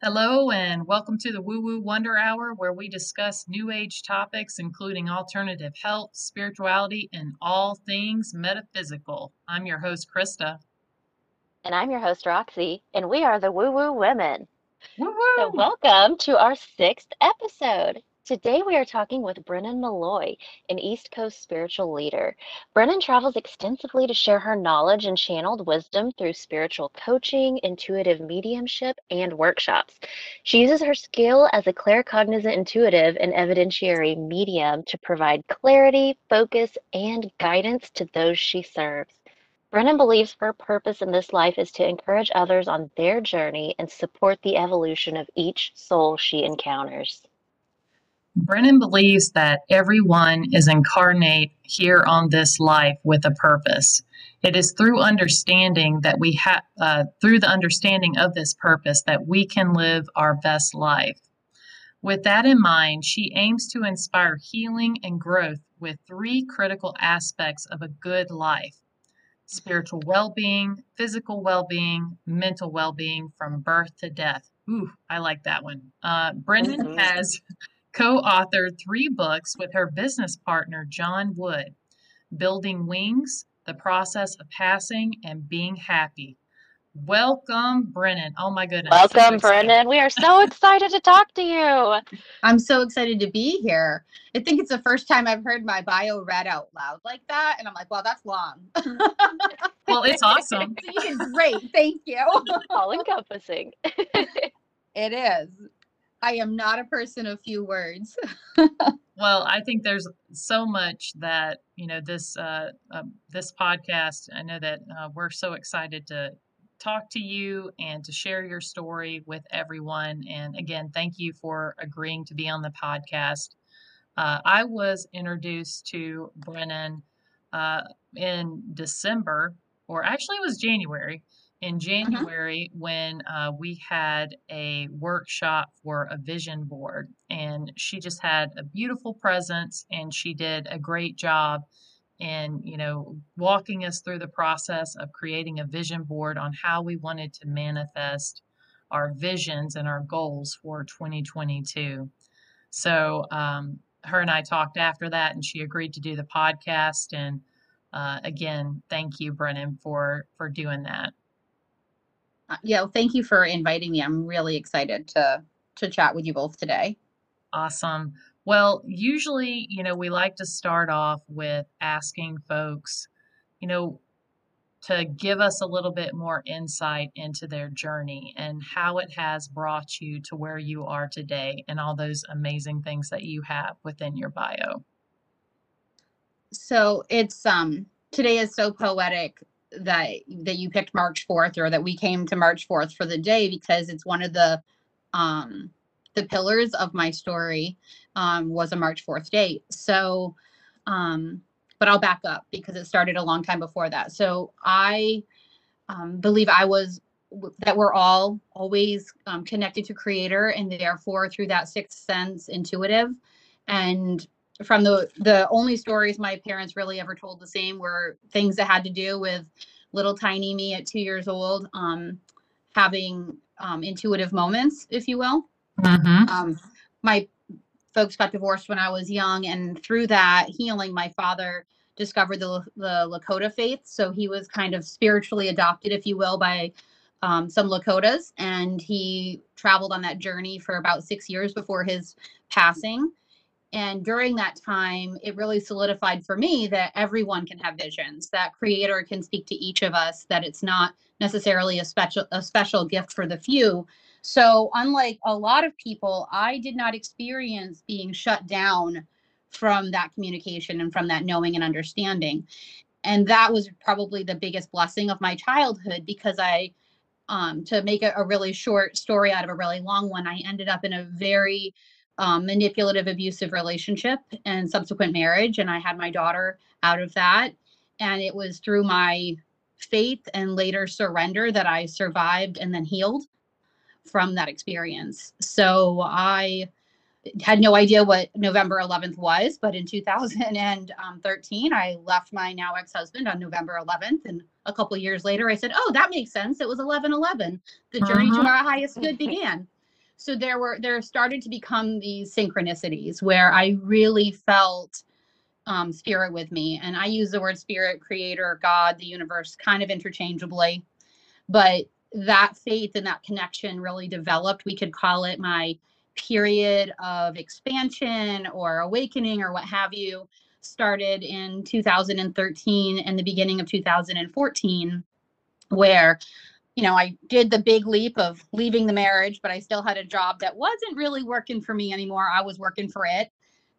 Hello, and welcome to the Woo Woo Wonder Hour, where we discuss New Age topics, including alternative health, spirituality, and all things metaphysical. I'm your host, Krista. And I'm your host, Roxie, and we are the Woo Woo Women. Woo So, woo! welcome to our sixth episode. Today, we are talking with Brennyn Molloy, an East Coast spiritual leader. Brennyn travels extensively to share her knowledge and channeled wisdom through spiritual coaching, intuitive mediumship, and workshops. She uses her skill as a claircognizant intuitive and evidentiary medium to provide clarity, focus, and guidance to those she serves. Brennyn believes her purpose in this life is to encourage others on their journey and support the evolution of each soul she encounters. Brennyn believes that everyone is incarnate here on this life with a purpose. It is through understanding that we have, uh, through the understanding of this purpose, that we can live our best life. With that in mind, she aims to inspire healing and growth with three critical aspects of a good life spiritual well being, physical well being, mental well being from birth to death. Ooh, I like that one. Uh, Brennyn Mhm. has co authored three books with her business partner, John Wood Building Wings, The Process of Passing, and Being Happy. Welcome, Brennyn. Oh my goodness. Welcome, excited. Brennyn. We are so excited to talk to you. I'm so excited to be here. I think it's the first time I've heard my bio read out loud like that. And I'm like, well, that's long. Well, it's awesome. it's great. Thank you. All encompassing. It is. I am not a person of few words. Well, I think there's so much that you know this uh, uh, this podcast. I know that uh, we're so excited to talk to you and to share your story with everyone. And again, thank you for agreeing to be on the podcast. Uh, I was introduced to Brennyn uh, in December, or actually it was January. In January, when uh, we had a workshop for a vision board, and she just had a beautiful presence, and she did a great job in you know walking us through the process of creating a vision board on how we wanted to manifest our visions and our goals for 2022. So um, her and I talked after that, and she agreed to do the podcast. And uh, again, thank you, Brennyn, for for doing that. Uh, yeah, thank you for inviting me. I'm really excited to to chat with you both today. Awesome. Well, usually, you know, we like to start off with asking folks, you know, to give us a little bit more insight into their journey and how it has brought you to where you are today and all those amazing things that you have within your bio. So it's um today is so poetic that that you picked March 4th or that we came to March 4th for the day because it's one of the um the pillars of my story um was a March 4th date. So um but I'll back up because it started a long time before that. So I um, believe I was that we're all always um, connected to creator and therefore through that sixth sense intuitive and from the the only stories my parents really ever told the same were things that had to do with little tiny me at two years old um, having um, intuitive moments if you will Mm-hmm. um, my folks got divorced when I was young, and through that healing, my father discovered the the Lakota faith. So he was kind of spiritually adopted, if you will, by um, some Lakotas, and he traveled on that journey for about six years before his passing. And during that time, it really solidified for me that everyone can have visions, that creator can speak to each of us, that it's not necessarily a special a special gift for the few. So, unlike a lot of people, I did not experience being shut down from that communication and from that knowing and understanding. And that was probably the biggest blessing of my childhood because I, um, to make a, a really short story out of a really long one, I ended up in a very um, manipulative, abusive relationship and subsequent marriage. And I had my daughter out of that. And it was through my faith and later surrender that I survived and then healed from that experience. So I had no idea what November 11th was, but in 2013, I left my now ex-husband on November 11th, and a couple years later, I said, "Oh, that makes sense. It was 11/11. The journey to Mhm. our highest good began." So there were there started to become these synchronicities where I really felt um, spirit with me, and I use the word spirit, creator, God, the universe, kind of interchangeably, but that faith and that connection really developed. We could call it my period of expansion or awakening or what have you. Started in 2013 and the beginning of 2014 where you know i did the big leap of leaving the marriage but i still had a job that wasn't really working for me anymore i was working for it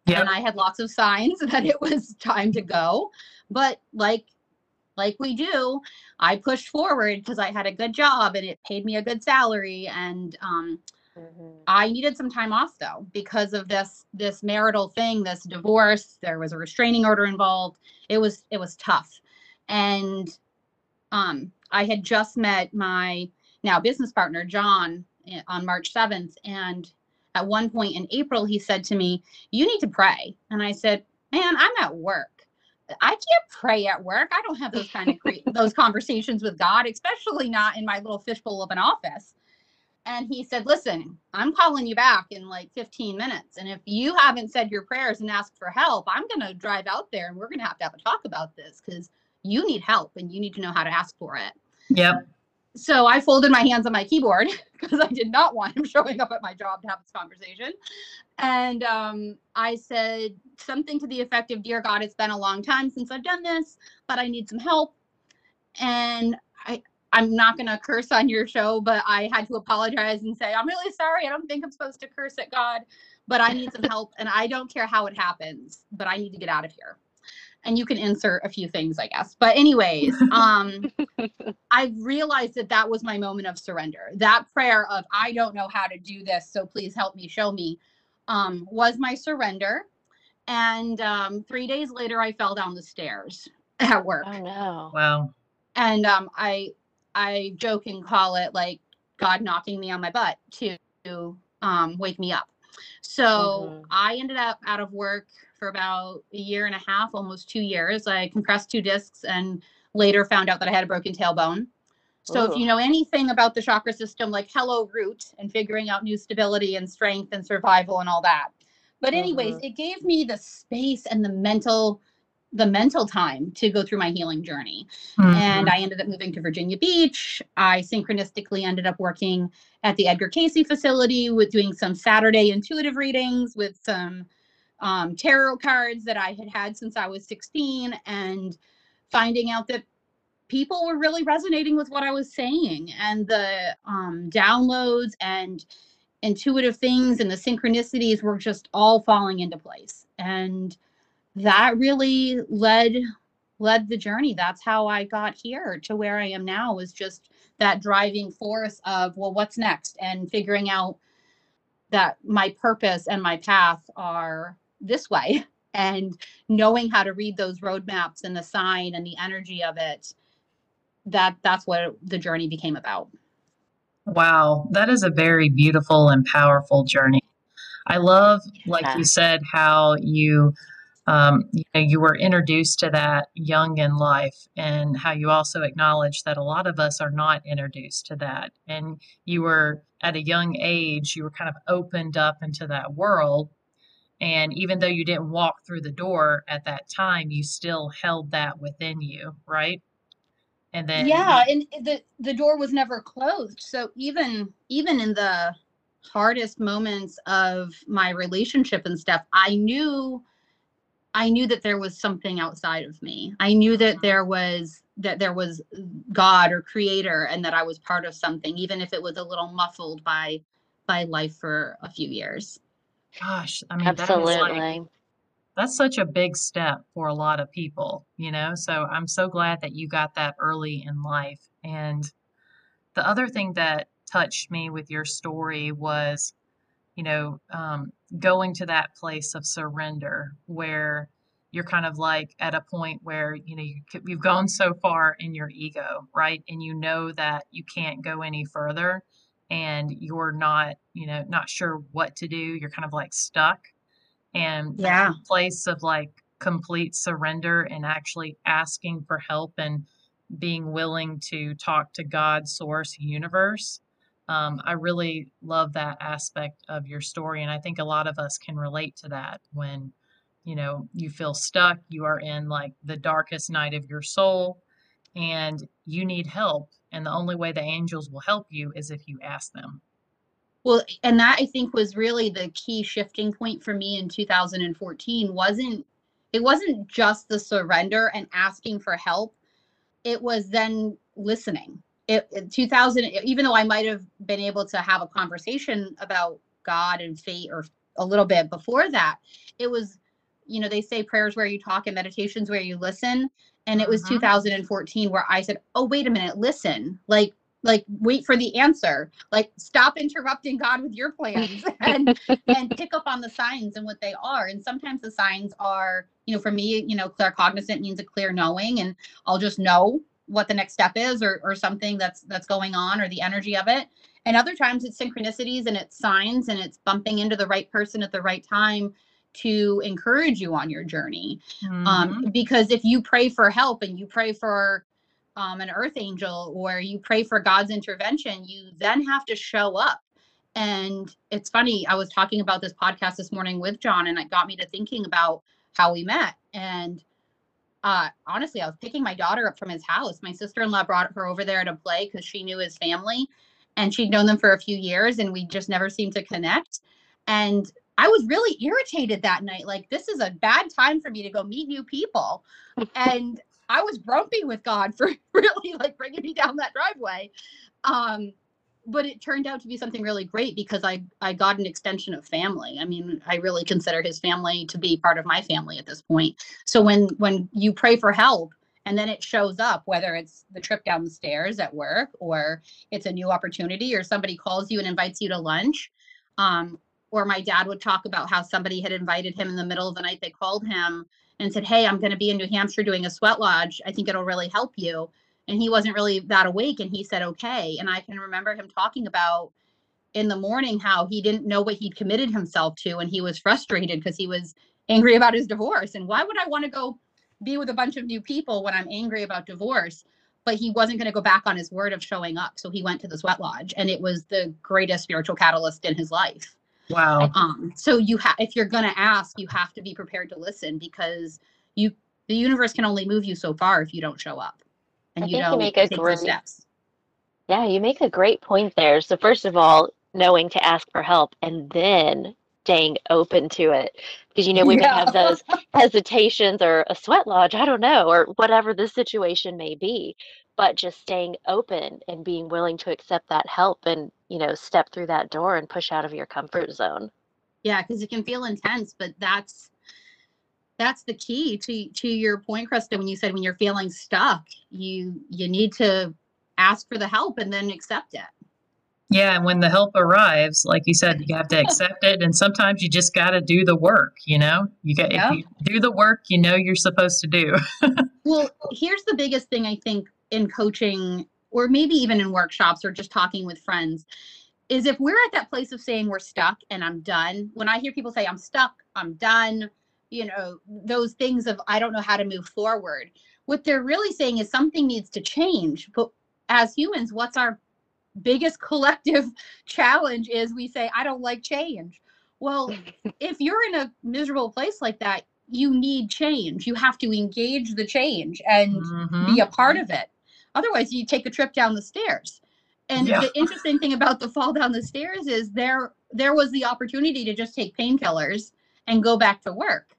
yep. and i had lots of signs that it was time to go but like like we do i pushed forward because i had a good job and it paid me a good salary and um, Mm-hmm. I needed some time off though because of this this marital thing, this divorce. There was a restraining order involved. It was it was tough, and um, I had just met my now business partner John eh, on March seventh, and at one point in April he said to me, "You need to pray," and I said, "Man, I'm at work." I can't pray at work. I don't have those kind of cre- those conversations with God, especially not in my little fishbowl of an office and he said, Listen, I'm calling you back in like 15 minutes. And if you haven't said your prayers and asked for help, I'm going to drive out there and we're going to have to have a talk about this because you need help and you need to know how to ask for it. Yep. So I folded my hands on my keyboard because I did not want him showing up at my job to have this conversation. And um, I said something to the effect of Dear God, it's been a long time since I've done this, but I need some help. And I, I'm not going to curse on your show, but I had to apologize and say, I'm really sorry. I don't think I'm supposed to curse at God, but I need some help. And I don't care how it happens, but I need to get out of here. And you can insert a few things, I guess. But, anyways, um, I realized that that was my moment of surrender. That prayer of, I don't know how to do this, so please help me, show me, um, was my surrender. And um, three days later, I fell down the stairs at work. Oh, no. Wow and um, I I joke and call it like God knocking me on my butt to um, wake me up. So mm-hmm. I ended up out of work for about a year and a half, almost two years. I compressed two discs and later found out that I had a broken tailbone. So Ooh. if you know anything about the chakra system, like Hello Root and figuring out new stability and strength and survival and all that. But anyways, mm-hmm. it gave me the space and the mental the mental time to go through my healing journey. Mm-hmm. And I ended up moving to Virginia Beach. I synchronistically ended up working at the Edgar Cayce facility with doing some Saturday intuitive readings with some um, tarot cards that I had had since I was 16 and finding out that people were really resonating with what I was saying and the um, downloads and intuitive things and the synchronicities were just all falling into place. And that really led led the journey. That's how i got here to where i am now was just that driving force of well what's next? And figuring out that my purpose and my path are this way. And knowing how to read those roadmaps and the sign and the energy of it that that's what the journey became about. Wow. That is a very beautiful and powerful journey. I love like yeah. you said how you um, you, know, you were introduced to that young in life and how you also acknowledge that a lot of us are not introduced to that. And you were at a young age you were kind of opened up into that world. And even though you didn't walk through the door at that time you still held that within you right? And then yeah and the the door was never closed. So even even in the hardest moments of my relationship and stuff i knew I knew that there was something outside of me. I knew that mm-hmm. there was that there was God or creator and that I was part of something even if it was a little muffled by by life for a few years. Gosh, I mean Absolutely. That like, that's such a big step for a lot of people, you know? So I'm so glad that you got that early in life. And the other thing that touched me with your story was you know, um, going to that place of surrender where you're kind of like at a point where you know you, you've gone so far in your ego right? And you know that you can't go any further and you're not you know not sure what to do. You're kind of like stuck. And yeah. place of like complete surrender and actually asking for help and being willing to talk to god source universe um, I really love that aspect of your story. And I think a lot of us can relate to that when, you know, you feel stuck, you are in like the darkest night of your soul, and you need help. And the only way the angels will help you is if you ask them. Well, and that I think was really the key shifting point for me in 2014 wasn't it wasn't just the surrender and asking for help. It was then listening it, 2000 even though i might have been able to have a conversation about god and fate or a little bit before that it was you know they say prayers where you talk and meditations where you listen. And it was uh-huh. 2014 where i said oh wait a minute listen like like wait for the answer. Like stop interrupting god with your plans and and pick up on the signs and what they are. And sometimes the signs are you know for me you know claircognizant means a clear knowing and i'll just know what the next step is or, or something that's that's going on or the energy of it. And other times it's synchronicities and it's signs and it's bumping into the right person at the right time to encourage you on your journey. Um, mm-hmm. um, because if you pray for help and you pray for um, an earth angel or you pray for god's intervention you then have to show up. And it's funny i was talking about this podcast this morning with john and it got me to thinking about how we met. And uh, honestly, I was picking my daughter up from his house. My sister in law brought her over there to play because she knew his family and she'd known them for a few years and we just never seemed to connect. And I was really irritated that night. Like, this is a bad time for me to go meet new people. and I was grumpy with God for really like bringing me down that driveway. Um, but it turned out to be something really great because I I got an extension of family. I mean, I really consider his family to be part of my family at this point. So when when you pray for help and then it shows up whether it's the trip down the stairs at work or it's a new opportunity or somebody calls you and invites you to lunch um, or my dad would talk about how somebody had invited him in the middle of the night they called him and said hey i'm going to be in new hampshire doing a sweat lodge i think it'll really help you and he wasn't really that awake and he said okay. And i can remember him talking about in the morning how he didn't know what he'd committed himself to and he was frustrated because he was angry about his divorce. And why would i want to go be with a bunch of new people when i'm angry about divorce? But he wasn't going to go back on his word of showing up so he went to the sweat lodge and it was the greatest spiritual catalyst in his life. Wow. Um so you have if you're going to ask you have to be prepared to listen because you the universe can only move you so far if you don't show up and I you know you make a great steps. Yeah, you make a great point there. So first of all, knowing to ask for help and then staying open to it because you know we yeah. may have those hesitations or a sweat lodge i don't know or whatever the situation may be but just staying open and being willing to accept that help and you know step through that door and push out of your comfort zone yeah because it can feel intense but that's that's the key to to your point krista when you said when you're feeling stuck you you need to ask for the help and then accept it. Yeah and when the help arrives like you said you have to accept it and sometimes you just got to do the work you know? You got yeah. if you do the work you know you're supposed to do. Well here's the biggest thing i think in coaching or maybe even in workshops or just talking with friends is if we're at that place of saying we're stuck and i'm done when i hear people say i'm stuck i'm done you know those things of i don't know how to move forward. What they're really saying is something needs to change but as humans what's our biggest collective challenge is we say i don't like change. Well if you're in a miserable place like that you need change. You have to engage the change and mm-hmm. be a part of it. Otherwise you take a trip down the stairs. And yeah. the interesting thing about the fall down the stairs is there there was the opportunity to just take painkillers and go back to work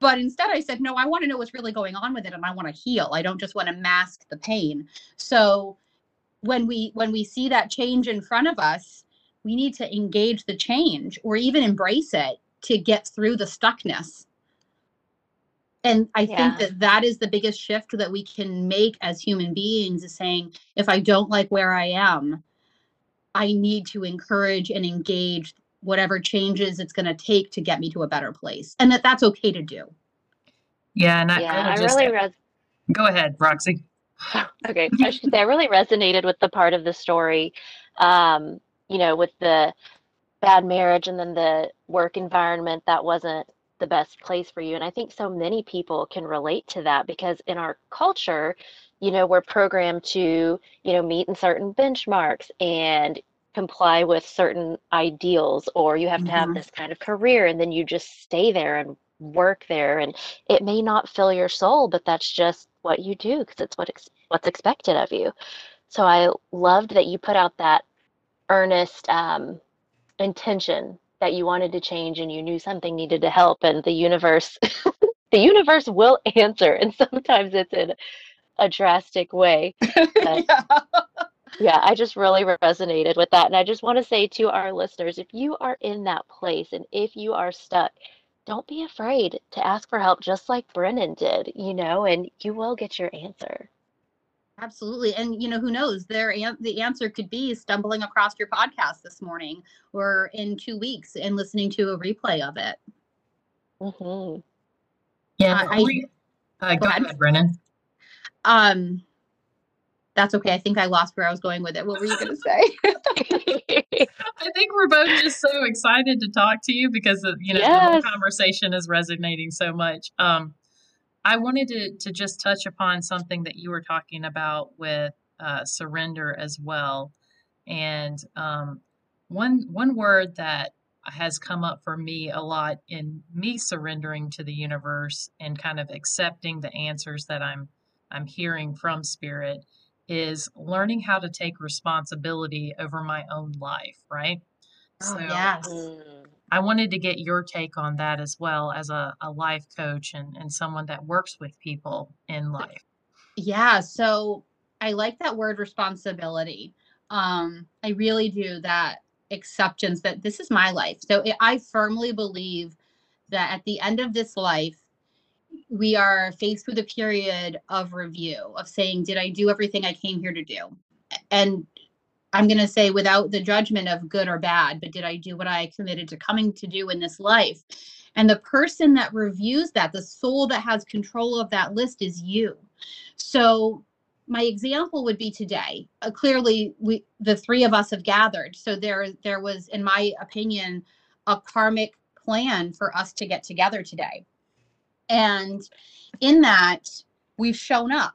but instead, I said, no, I want to know what's really going on with it and I want to heal. I don't just want to mask the pain. So when we when we see that change in front of us, we need to engage the change or even embrace it to get through the stuckness. And I yeah. think that that is the biggest shift that we can make as human beings is saying, if I don't like where I am, I need to encourage and engage whatever changes it's going to take to get me to a better place and that that's okay to do. Yeah and I, yeah, I really res- go ahead roxie. Okay I, should say, I really resonated with the part of the story um, you know with the bad marriage and then the work environment that wasn't the best place for you and i think so many people can relate to that because in our culture you know, we're programmed to, you know, meet in certain benchmarks and comply with certain ideals, or you have to have Mhm. this kind of career, and then you just stay there and work there. And it may not fill your soul, but that's just what you do because it's what ex what's expected of you. So I loved that you put out that earnest um, intention that you wanted to change and you knew something needed to help, and the universe, the universe will answer, and sometimes it's in a drastic way. Yeah. yeah, I just really resonated with that. And I just want to say to our listeners, if you are in that place and if you are stuck, don't be afraid to ask for help, just like Brennyn did, you know, and you will get your answer. Absolutely. And you know, who knows? Their an- the answer could be stumbling across your podcast this morning or in 2 weeks and listening to a replay of it. hmm Yeah, I- I- we- uh, go go ahead. ahead, Brennyn. Um that's okay. I think I lost where I was going with it. What were you going to say? I think we're both just so excited to talk to you because uh, you know the whole conversation is resonating so much. Um, I wanted to to just touch upon something that you were talking about with uh, surrender as well, and um, one one word that has come up for me a lot in me surrendering to the universe and kind of accepting the answers that I'm I'm hearing from spirit is learning how to take responsibility over my own life, right? Oh, So yes. Mm. I wanted to get your take on that as well as a, a life coach and, and someone that works with people in life. Yeah, so I like that word responsibility. Um, I really do that acceptance that this is my life. So I I firmly believe that at the end of this life, we are faced with a period of review of saying, did I do everything I came here to do? And I'm going to say without the judgment of good or bad, but did I do what I committed to coming to do in this life? And the person that reviews that, the soul that has control of that list is you. So my example would be today. Uh, clearly, we the three of us have gathered. So there there was, in my opinion, a karmic plan for us to get together today. And in that, we've shown up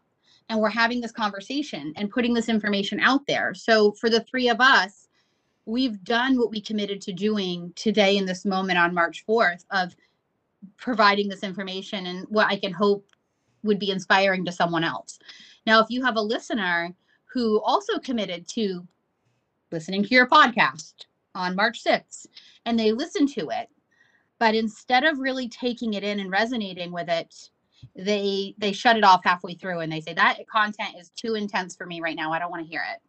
and we're having this conversation and putting this information out there. So for the three of us, we've done what we committed to doing today in this moment on March 4th of providing this information and what I can hope would be inspiring to someone else. Now, if you have a listener who also committed to listening to your podcast on March 6th and they listen to it, but instead of really taking it in and resonating with it, they they shut it off halfway through and they say that content is too intense for me right now. I don't want to hear it.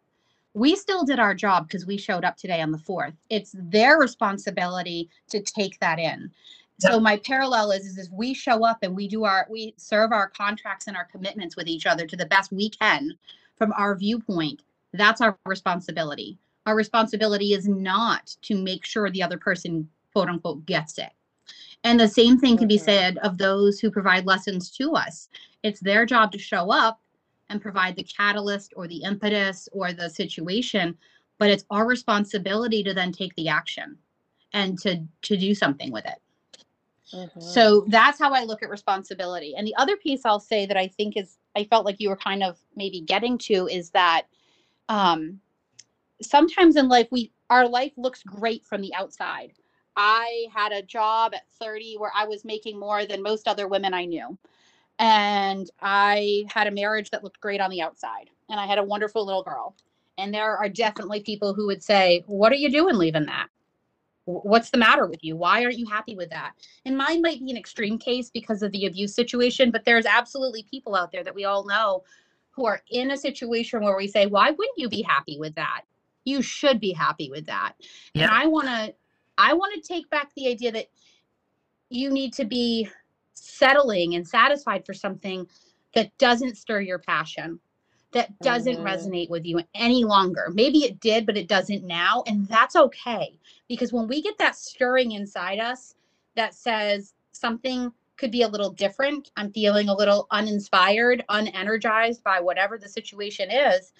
We still did our job because we showed up today on the 4th. It's their responsibility to take that in. So my parallel is, is is we show up and we do our we serve our contracts and our commitments with each other to the best we can from our viewpoint. That's our responsibility. Our responsibility is not to make sure the other person quote unquote gets it. And the same thing can be said of those who provide lessons to us. It's their job to show up and provide the catalyst or the impetus or the situation, but it's our responsibility to then take the action and to to do something with it. Mhm. So that's how I look at responsibility. And the other piece I'll say that I think is I felt like you were kind of maybe getting to is that um sometimes in life we our life looks great from the outside. I had a job at 30 where I was making more than most other women I knew. And I had a marriage that looked great on the outside. And I had a wonderful little girl. And there are definitely people who would say, What are you doing leaving that? What's the matter with you? Why aren't you happy with that? And mine might be an extreme case because of the abuse situation, but there's absolutely people out there that we all know who are in a situation where we say, Why wouldn't you be happy with that? You should be happy with that. And I want to I want to take back the idea that you need to be settling and satisfied for something that doesn't stir your passion, that doesn't Mhm. resonate with you any longer. Maybe it did, but it doesn't now. And that's okay. Because when we get that stirring inside us that says something could be a little different, I'm feeling a little uninspired, unenergized by whatever the situation is,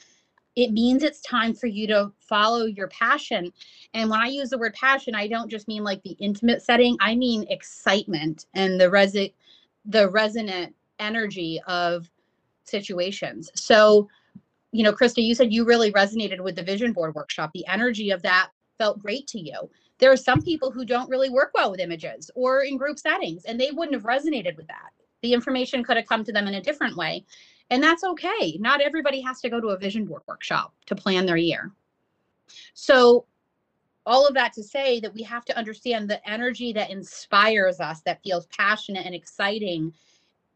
it means it's time for you to follow your passion. And when I use the word passion, I don't just mean like the intimate setting, I mean excitement and the the resonant energy of situations. So, you know, Krista, you said you really resonated with the vision board workshop. The energy of that felt great to you. There are some people who don't really work well with images or in group settings, and they wouldn't have resonated with that. The information could have come to them in a different way. And that's okay. Not everybody has to go to a vision board workshop to plan their year. So, all of that to say that we have to understand the energy that inspires us, that feels passionate and exciting.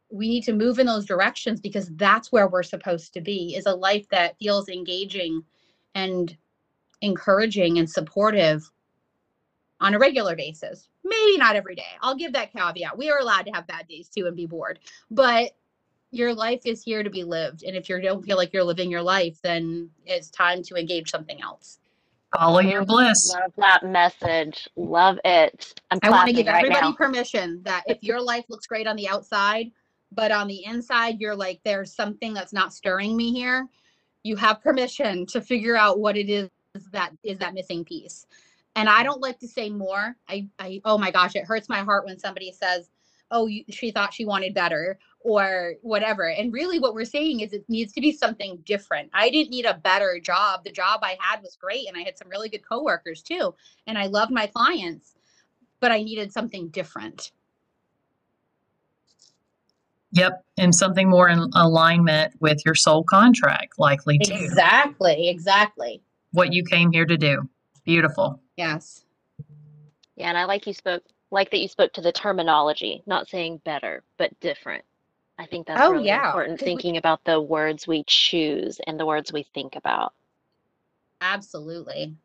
We need to move in those directions because that's where we're supposed to be is a life that feels engaging and encouraging and supportive on a regular basis. Maybe not every day. I'll give that caveat. We are allowed to have bad days too and be bored, but your life is here to be lived. And if you don't feel like you're living your life, then it's time to engage something else. Follow your bliss. Love that message. Love it. I'm I want to give right everybody now. permission that if your life looks great on the outside, but on the inside, you're like, there's something that's not stirring me here. You have permission to figure out what it is that is that missing piece. And I don't like to say more. I, I oh my gosh, it hurts my heart when somebody says, oh, you, she thought she wanted better or whatever. And really, what we're saying is it needs to be something different. I didn't need a better job. The job I had was great, and I had some really good coworkers too. And I loved my clients, but I needed something different. Yep. And something more in alignment with your soul contract, likely too. Exactly, exactly. What you came here to do. Beautiful. Yes. Yeah, and I like you spoke like that you spoke to the terminology, not saying better, but different. I think that's Oh, really yeah, important 'cause we- thinking about the words we choose and the words we think about. Absolutely.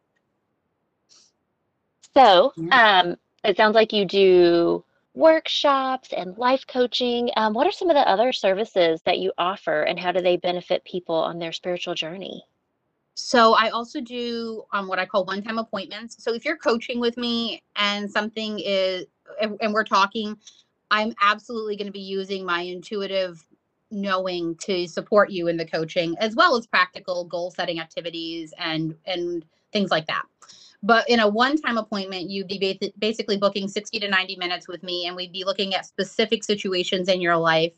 So, Yeah. um, it sounds like you do workshops and life coaching. Um, what are some of the other services that you offer, and how do they benefit people on their spiritual journey? So I also do um, what I call one-time appointments. So if you're coaching with me and something is, and, and we're talking, I'm absolutely going to be using my intuitive knowing to support you in the coaching, as well as practical goal-setting activities and and things like that. But in a one-time appointment, you'd be basically booking 60 to 90 minutes with me, and we'd be looking at specific situations in your life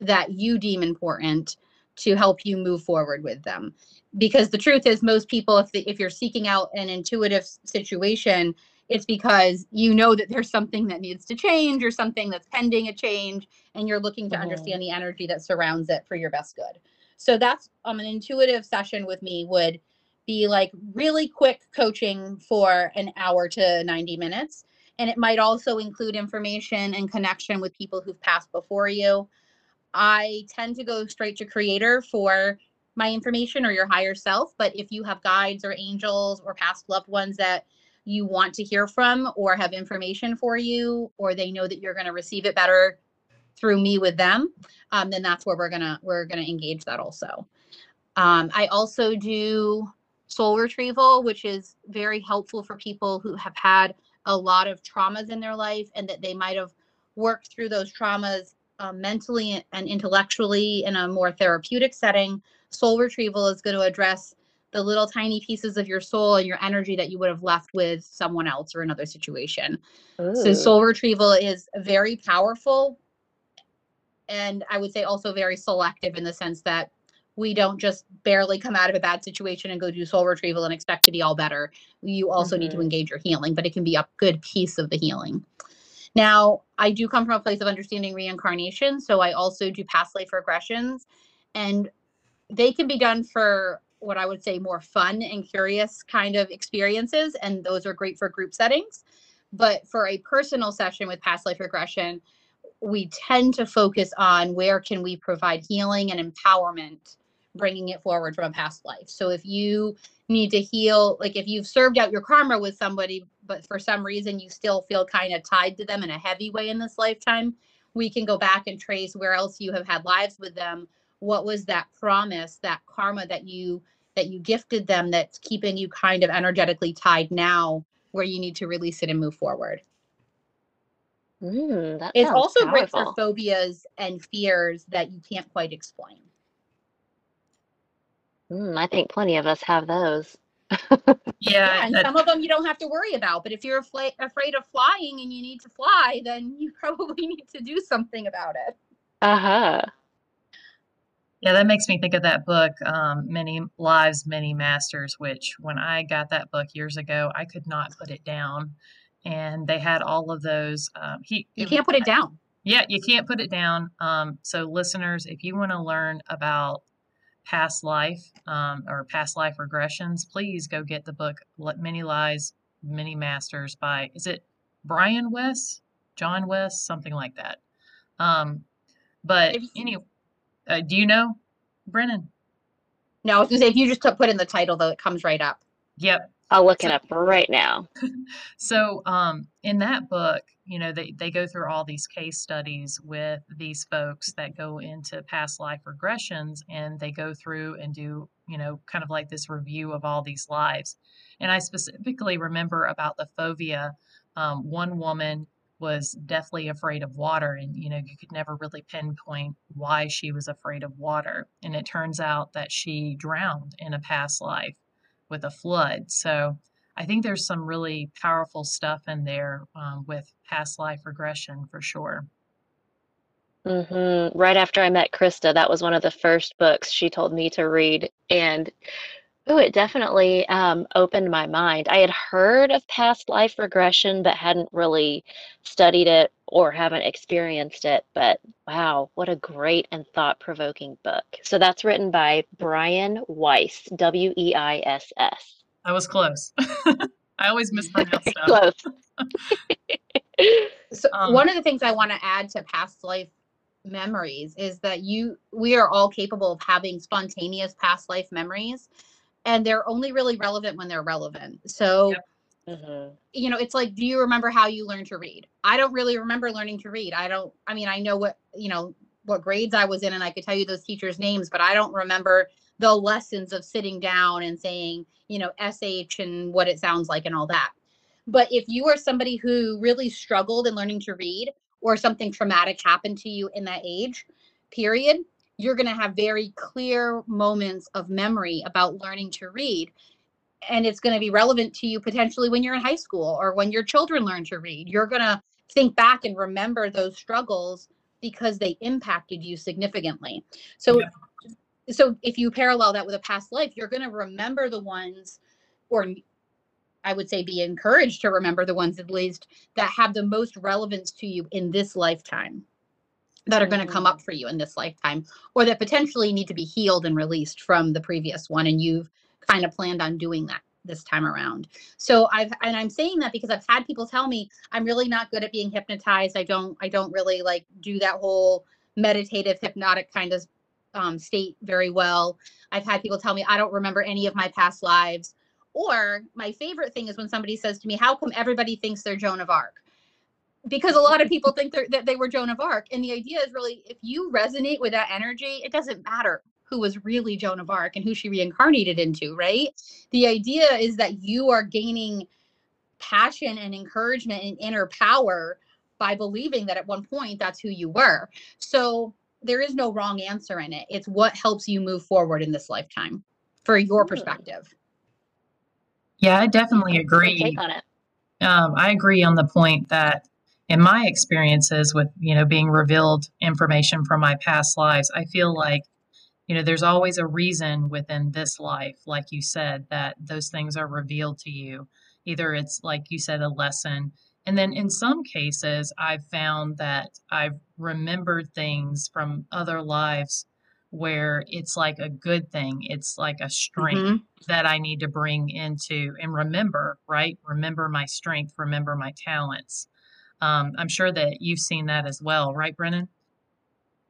that you deem important to help you move forward with them because the truth is most people if, the, if you're seeking out an intuitive situation it's because you know that there's something that needs to change or something that's pending a change and you're looking to Mhm. understand the energy that surrounds it for your best good so that's um, an intuitive session with me would be like really quick coaching for an hour to 90 minutes and it might also include information and connection with people who've passed before you i tend to go straight to creator for my information or your higher self. But if you have guides or angels or past loved ones that you want to hear from or have information for you, or they know that you're going to receive it better through me with them, um, then that's where we're gonna we're gonna engage that also. Um, I also do soul retrieval, which is very helpful for people who have had a lot of traumas in their life and that they might have worked through those traumas um, mentally and intellectually in a more therapeutic setting soul retrieval is going to address the little tiny pieces of your soul and your energy that you would have left with someone else or another situation. So soul retrieval is very powerful and I would say also very selective in the sense that we don't just barely come out of a bad situation and go do soul retrieval and expect to be all better. You also need to Mhm. engage your healing, but it can be a good piece of the healing. Now, I do come from a place of understanding reincarnation, so I also do past life regressions and they can be done for what I would say more fun and curious kind of experiences, and those are great for group settings. But for a personal session with past life regression, we tend to focus on where can we provide healing and empowerment, bringing it forward from a past life. So if you need to heal, like if you've served out your karma with somebody, but for some reason you still feel kind of tied to them in a heavy way in this lifetime, we can go back and trace where else you have had lives with them what was that promise that karma that you that you gifted them that's keeping you kind of energetically tied now where you need to release it and move forward Mm, that it's sounds also great for phobias and fears that you can't quite explain Mm, I think plenty of us have those. Yeah. and that- some of them you don't have to worry about but if you're afla- afraid of flying and you need to fly then you probably need to do something about it Uh huh. Yeah, that makes me think of that book, um, Many Lives, Many Masters, which when I got that book years ago, I could not put it down. And they had all of those. Um, he, You can't put it down. yeah, you can't put it down. Um, so, listeners, if you want to learn about past life um, or past life regressions, please go get the book "Let Many Lives, Many Masters" by is it Brian West, John West, something like that. Um, but anyway, uh, do you know Brennyn? No, I was gonna say if you just put in the title though, it comes right up. Yep. I'll look So- it up right now. So, um, in that book, you know, they, they go through all these case studies with these folks that go into past life regressions and they go through and do, you know, kind of like this review of all these lives. And I specifically remember about the phobia. Um, one woman was deathly afraid of water, and, you know, you could never really pinpoint why she was afraid of water. And it turns out that she drowned in a past life with a flood. So, I think there's some really powerful stuff in there um, with past life regression for sure. hmm Right after I met Krista, that was one of the first books she told me to read. And oh, it definitely um, opened my mind. I had heard of past life regression, but hadn't really studied it or haven't experienced it. But wow, what a great and thought-provoking book. So that's written by Brian Weiss, W E I S S. I was close. I always mispronounce stuff. Close. So Um, one of the things I want to add to past life memories is that you we are all capable of having spontaneous past life memories and they're only really relevant when they're relevant. So Yep. Mhm. you know, it's like, do you remember how you learned to read? I don't really remember learning to read. I don't, I mean, I know what, you know, what grades I was in and I could tell you those teachers' names, but I don't remember the lessons of sitting down and saying, you know, SH and what it sounds like and all that. But if you are somebody who really struggled in learning to read or something traumatic happened to you in that age period, you're going to have very clear moments of memory about learning to read and it's going to be relevant to you potentially when you're in high school or when your children learn to read. You're going to think back and remember those struggles because they impacted you significantly. So so if you parallel that with a past life, you're going to remember the ones or I would say be encouraged to remember the ones at least that have the most relevance to you in this lifetime that are going to come up for you in this lifetime or that potentially need to be healed and released from the previous one and you've kind of planned on doing that this time around. So I've and I'm saying that because I've had people tell me I'm really not good at being hypnotized. I don't I don't really like do that whole meditative hypnotic kind of um, state very well. I've had people tell me I don't remember any of my past lives. Or my favorite thing is when somebody says to me, "How come everybody thinks they're Joan of Arc?" Because a lot of people think they're, that they were Joan of Arc, and the idea is really if you resonate with that energy, it doesn't matter who was really Joan of Arc and who she reincarnated into, right? The idea is that you are gaining passion and encouragement and inner power by believing that at one point that's who you were. So there is no wrong answer in it. It's what helps you move forward in this lifetime for your Hmm. perspective. Yeah, I definitely agree. take on it. Um, I agree on the point that in my experiences with, you know, being revealed information from my past lives, I feel like, you know, there's always a reason within this life, like you said, that those things are revealed to you. Either it's, like you said, a lesson. And then in some cases, I've found that I've remembered things from other lives where it's like a good thing. It's like a strength Mhm. that I need to bring into and remember, right? Remember my strength, remember my talents. Um, I'm sure that you've seen that as well, right, Brennyn?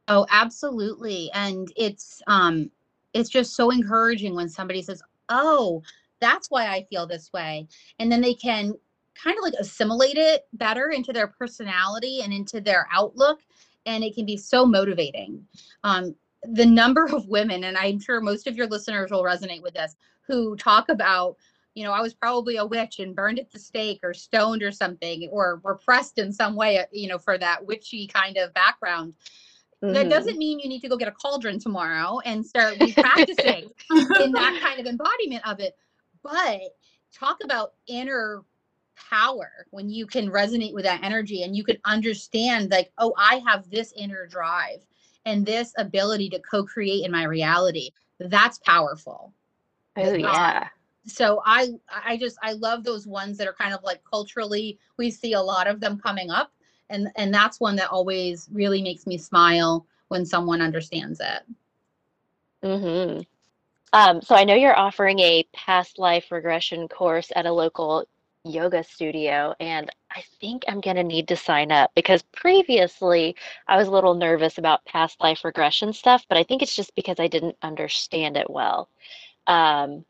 Oh, absolutely. And it's um it's just so encouraging when somebody says, "Oh, that's why I feel this way." And then they can kind of like assimilate it better into their personality and into their outlook and it can be so motivating. Um the number of women and I'm sure most of your listeners will resonate with this who talk about you know, I was probably a witch and burned at the stake or stoned or something or repressed in some way, you know, for that witchy kind of background that Mhm. doesn't mean you need to go get a cauldron tomorrow and start practicing in that kind of embodiment of it. But talk about inner power when you can resonate with that energy and you can understand, like, oh, I have this inner drive and this ability to co-create in my reality that's powerful Oh, yeah. So i i just i love those ones that are kind of like culturally we see a lot of them coming up and and that's one that always really makes me smile when someone understands it Mm-hmm. Um, so I know you're offering a past life regression course at a local yoga studio, and I think I'm going to need to sign up because previously I was a little nervous about past life regression stuff, but I think it's just because I didn't understand it well. Um,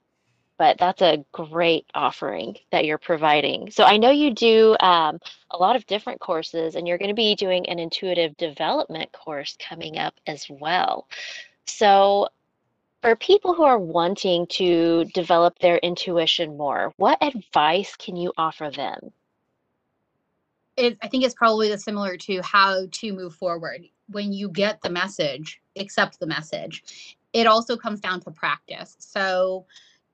but that's a great offering that you're providing. So I know you do um, a lot of different courses, and you're going to be doing an intuitive development course coming up as well. So for people who are wanting to develop their intuition more, what advice can you offer them? it, I think it's probably similar to how to move forward. When you get the message, accept the message. It also comes down to practice. So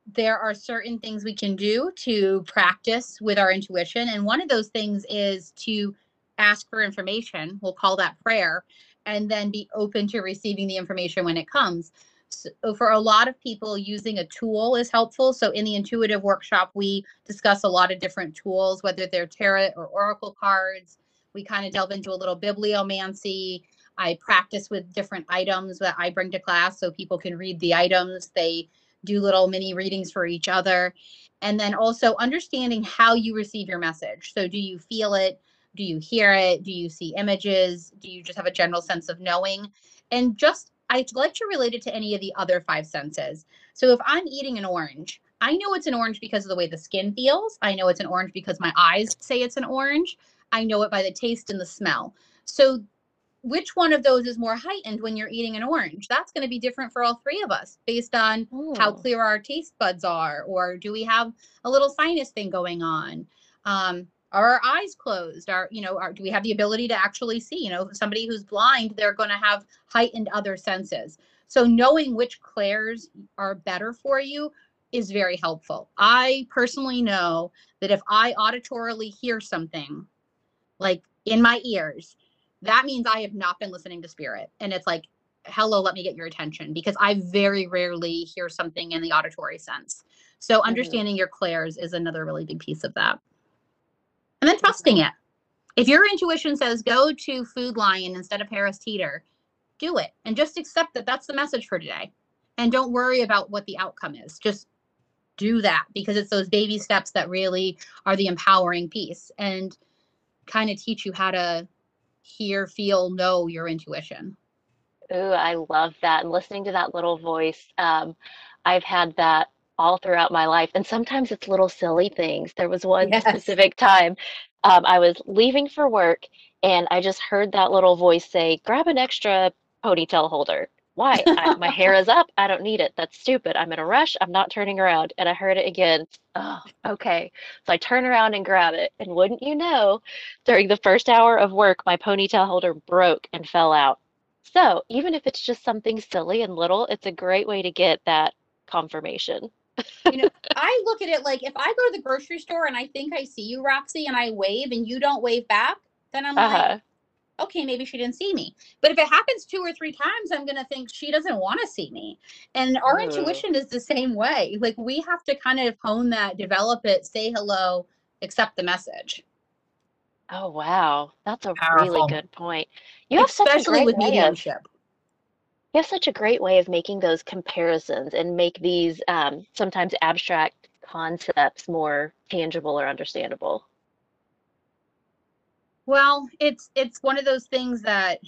there are certain things we can do to practice with our intuition. And one of those things is to ask for information. We'll call that prayer, and then be open to receiving the information when it comes. So oh, for a lot of people, using a tool is helpful. So in the intuitive workshop, we discuss a lot of different tools, whether they're tarot or oracle cards. We kind of delve into a little bibliomancy. I practice with different items that I bring to class so people can read the items. They do little mini readings for each other. And then also understanding how you receive your message. So do you feel it? Do you hear it? Do you see images? Do you just have a general sense of knowing? And just I'd like to relate it to any of the other five senses. So if I'm eating an orange, I know it's an orange because of the way the skin feels. I know it's an orange because my eyes say it's an orange. I know it by the taste and the smell. So which one of those is more heightened when you're eating an orange? That's going to be different for all three of us based on how Oh, clear our taste buds are, or do we have a little sinus thing going on? Um, are our eyes closed? Are you know, are, do we have the ability to actually see? You know, somebody who's blind, they're going to have heightened other senses. So knowing which clairs are better for you is very helpful. I personally know that if I auditorily hear something, like in my ears, that means I have not been listening to spirit. And it's like, hello, let me get your attention because I very rarely hear something in the auditory sense. So mhm. understanding your clairs is another really big piece of that. And then trusting it. If your intuition says go to Food Lion instead of Harris Teeter, do it and just accept that that's the message for today. And don't worry about what the outcome is. Just do that because it's those baby steps that really are the empowering piece and kind of teach you how to hear, feel, know your intuition. Ooh, I love that. And listening to that little voice, um, I've had that all throughout my life. And sometimes it's little silly things. There was one Yes. specific time um, I was leaving for work and I just heard that little voice say, grab an extra ponytail holder. Why? I, my hair is up. I don't need it. That's stupid. I'm in a rush. I'm not turning around. And I heard it again. Oh, okay. So I turn around and grab it. And wouldn't you know, during the first hour of work, my ponytail holder broke and fell out. So even if it's just something silly and little, it's a great way to get that confirmation. you know, I look at it like if I go to the grocery store and I think I see you, Roxie, and I wave and you don't wave back, then I'm like, Uh-huh. Okay, maybe she didn't see me. But if it happens two or three times, I'm going to think she doesn't want to see me. And our Ooh. intuition is the same way. Like we have to kind of hone that, develop it, say hello, accept the message. Oh, wow. That's a Powerful. really good point. You have such a Especially great with way of mediumship. you have such a great way of making those comparisons and make these um, sometimes abstract concepts more tangible or understandable. Well, it's it's one of those things that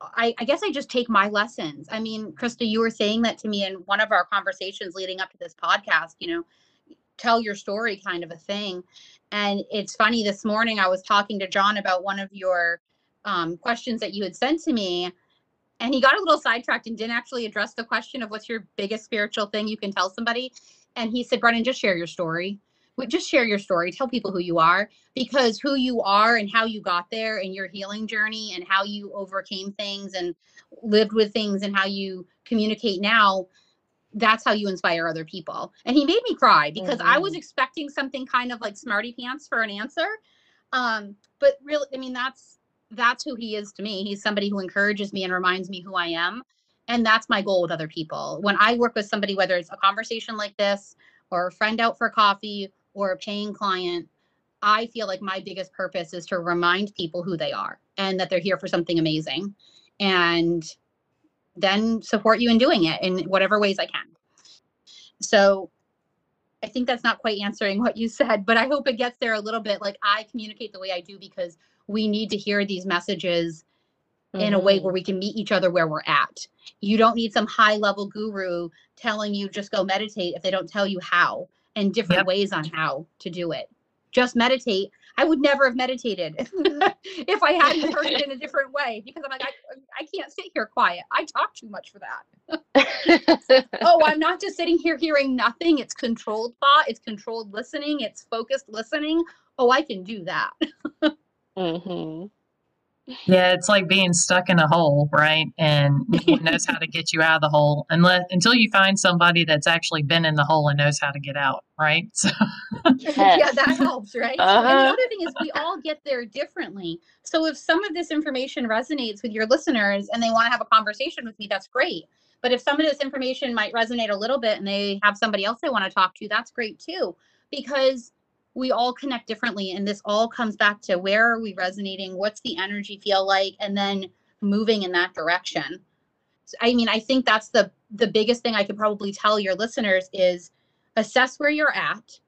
I, I guess I just take my lessons. I mean, Krista, you were saying that to me in one of our conversations leading up to this podcast, you know, tell your story kind of a thing. And it's funny, this morning I was talking to John about one of your um, questions that you had sent to me. And he got a little sidetracked and didn't actually address the question of what's your biggest spiritual thing you can tell somebody. And he said, Brennyn, just share your story. Just share your story. Tell people who you are because who you are and how you got there and your healing journey and how you overcame things and lived with things and how you communicate now that's how you inspire other people and he made me cry because i was Mhm. expecting something kind of like smarty pants for an answer um but really i mean that's that's who he is to me. He's somebody who encourages me and reminds me who I am. And that's my goal with other people. When I work with somebody, whether it's a conversation like this or a friend out for coffee or a paying client, I feel like my biggest purpose is to remind people who they are and that they're here for something amazing and then support you in doing it in whatever ways I can. So I think that's not quite answering what you said, but I hope it gets there a little bit. Like I communicate the way I do because we need to hear these messages mm-hmm. in a way where mm-hmm. we can meet each other where we're at. You don't need some high level guru telling you just go meditate if they don't tell you how and different yep. ways on how to do it. Just meditate. I would never have meditated if I hadn't heard it in a different way because I'm like, I, I can't sit here quiet. I talk too much for that. oh, I'm not just sitting here hearing nothing. It's controlled thought, it's controlled listening, it's focused listening. Oh, I can do that. mm-hmm. Yeah, it's like being stuck in a hole, right? And no one knows how to get you out of the hole unless until you find somebody that's actually been in the hole and knows how to get out, right? So yeah, that helps, right? Uh-huh. And the other thing is we all get there differently. So if some of this information resonates with your listeners and they want to have a conversation with me, that's great. But if some of this information might resonate a little bit and they have somebody else they want to talk to, that's great too. Because we all connect differently and this all comes back to where are we resonating what's the energy feel like and then moving in that direction. So, i mean i think that's the the biggest thing i could probably tell your listeners is assess where you're at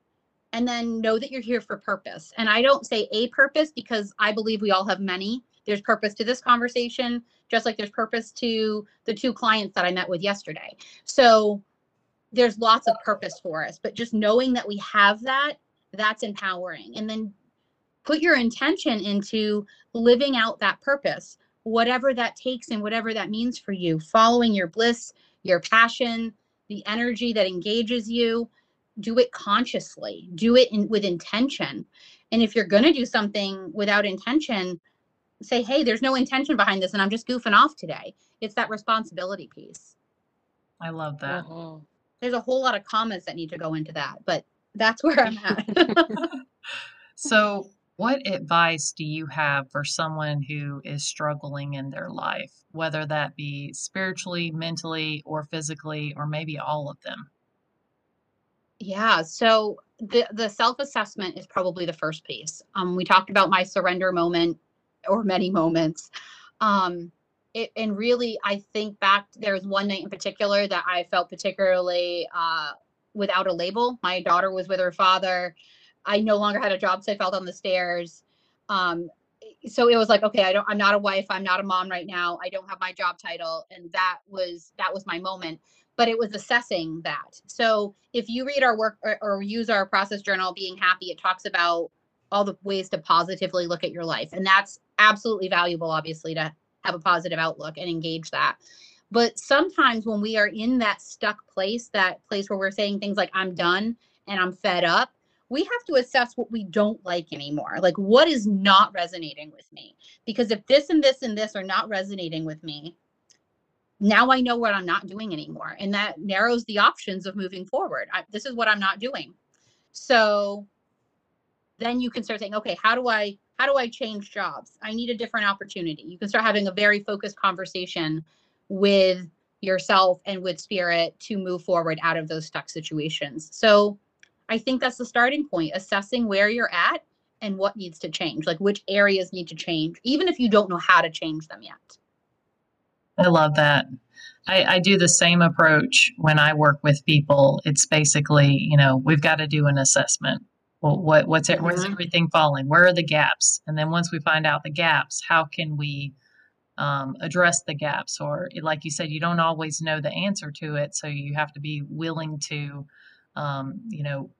and then know that you're here for purpose. And i don't say a purpose because i believe we all have many. There's purpose to this conversation just like there's purpose to the two clients that i met with yesterday. So there's lots of purpose for us but just knowing that we have that that's empowering. And then put your intention into living out that purpose, whatever that takes and whatever that means for you, following your bliss, your passion, the energy that engages you. Do it consciously, do it in, with intention. And if you're going to do something without intention, say, hey, there's no intention behind this, and I'm just goofing off today. It's that responsibility piece. I love that. Uh-huh. There's a whole lot of comments that need to go into that, but that's where I'm at. so, what advice do you have for someone who is struggling in their life, whether that be spiritually, mentally, or physically, or maybe all of them? Yeah, so the the self-assessment is probably the first piece. Um, we talked about my surrender moment or many moments. Um, it, and really, I think back, there was one night in particular that I felt particularly uh, without a label. My daughter was with her father. I no longer had a job, so I fell down the stairs. Um, so it was like, okay, I don't, I'm not a wife. I'm not a mom right now. I don't have my job title, and that was that was my moment. But it was assessing that. So if you read our work or, or use our process journal, being happy, it talks about all the ways to positively look at your life, and that's absolutely valuable, obviously, to have a positive outlook and engage that. But sometimes when we are in that stuck place, that place where we're saying things like, I'm done and I'm fed up, we have to assess what we don't like anymore. Like, what is not resonating with me? Because if this and this and this are not resonating with me, now I know what I'm not doing anymore. And that narrows the options of moving forward. I, this is what I'm not doing. So then you can start saying, okay, how do I how do I change jobs? I need a different opportunity. You can start having a very focused conversation with yourself and with spirit to move forward out of those stuck situations. So I think that's the starting point, assessing where you're at and what needs to change, like which areas need to change, even if you don't know how to change them yet. I love that. I, I do the same approach when I work with people. It's basically, you know, we've got to do an assessment. Well, what what's it, where's mm-hmm. everything falling? Where are the gaps? And then once we find out the gaps, how can we um, address the gaps or like you said you don't always know the answer to it so you have to be willing to um, you know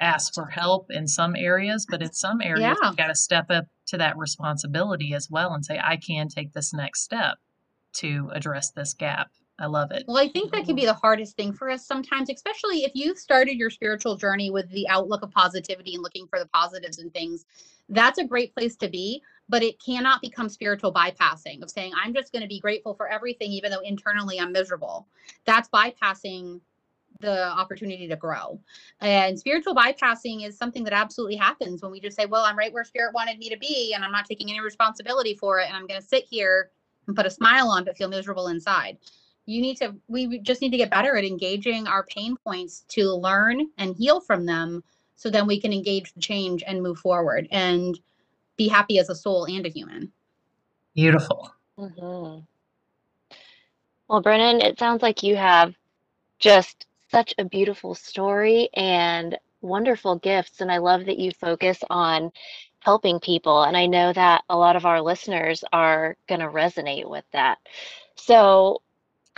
ask for help in some areas but in some areas yeah. you got to step up to that responsibility as well and say i can take this next step to address this gap I love it. Well, I think that can be the hardest thing for us sometimes, especially if you've started your spiritual journey with the outlook of positivity and looking for the positives and things. That's a great place to be but it cannot become spiritual bypassing of saying i'm just going to be grateful for everything even though internally i'm miserable that's bypassing the opportunity to grow. And spiritual bypassing is something that absolutely happens when we just say, well, I'm right where spirit wanted me to be and I'm not taking any responsibility for it. And I'm going to sit here and put a smile on, but feel miserable inside. You need to, we just need to get better at engaging our pain points to learn and heal from them so then we can engage the change and move forward and be happy as a soul and a human. Beautiful. hmm Well, Brennyn, it sounds like you have just such a beautiful story and wonderful gifts. And I love that you focus on helping people. And I know that a lot of our listeners are going to resonate with that. So,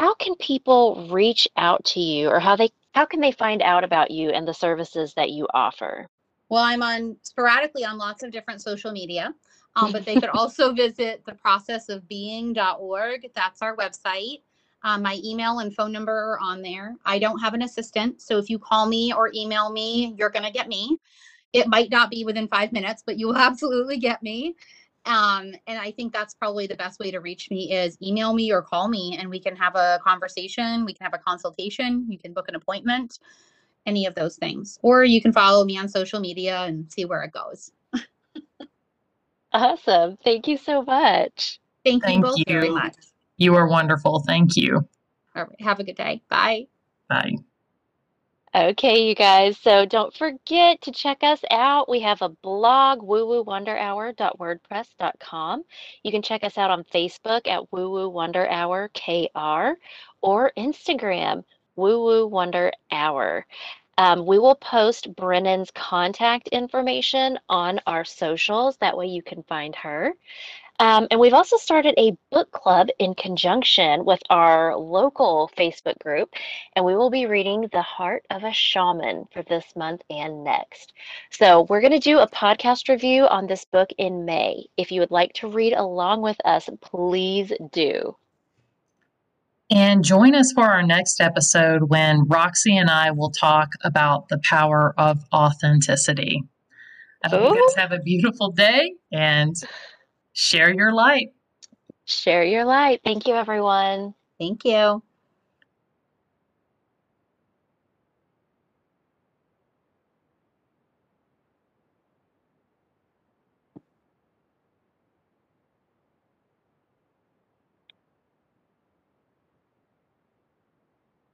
how can people reach out to you or how they how can they find out about you and the services that you offer? Well, I'm on sporadically on lots of different social media, um, but they could also visit the processofbeing.org. That's our website. Um, my email and phone number are on there. I don't have an assistant, so if you call me or email me, you're going to get me. It might not be within five minutes, but you will absolutely get me. Um, and I think that's probably the best way to reach me is email me or call me, and we can have a conversation. We can have a consultation. You can book an appointment, any of those things. Or you can follow me on social media and see where it goes. Awesome. Thank you so much. Thank, Thank you both very you. much. You are wonderful. Thank you. All right. Have a good day. Bye. Bye. Okay, you guys. So don't forget to check us out. We have a blog, woowowonderhour.wordpress.com. You can check us out on Facebook at Woo Woo Wonder Hour KR or Instagram, Woo Woo Wonder Hour. Um, we will post Brennyn's contact information on our socials. That way you can find her. Um, and we've also started a book club in conjunction with our local Facebook group, and we will be reading The Heart of a Shaman for this month and next. So, we're going to do a podcast review on this book in May. If you would like to read along with us, please do. And join us for our next episode when Roxie and I will talk about the power of authenticity. I hope you guys have a beautiful day and share your light. Share your light. Thank you, everyone. Thank you.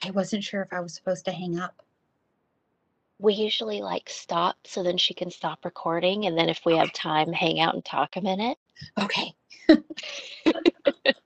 I wasn't sure if I was supposed to hang up. We usually like stop so then she can stop recording, and then if we have time, hang out and talk a minute. Okay.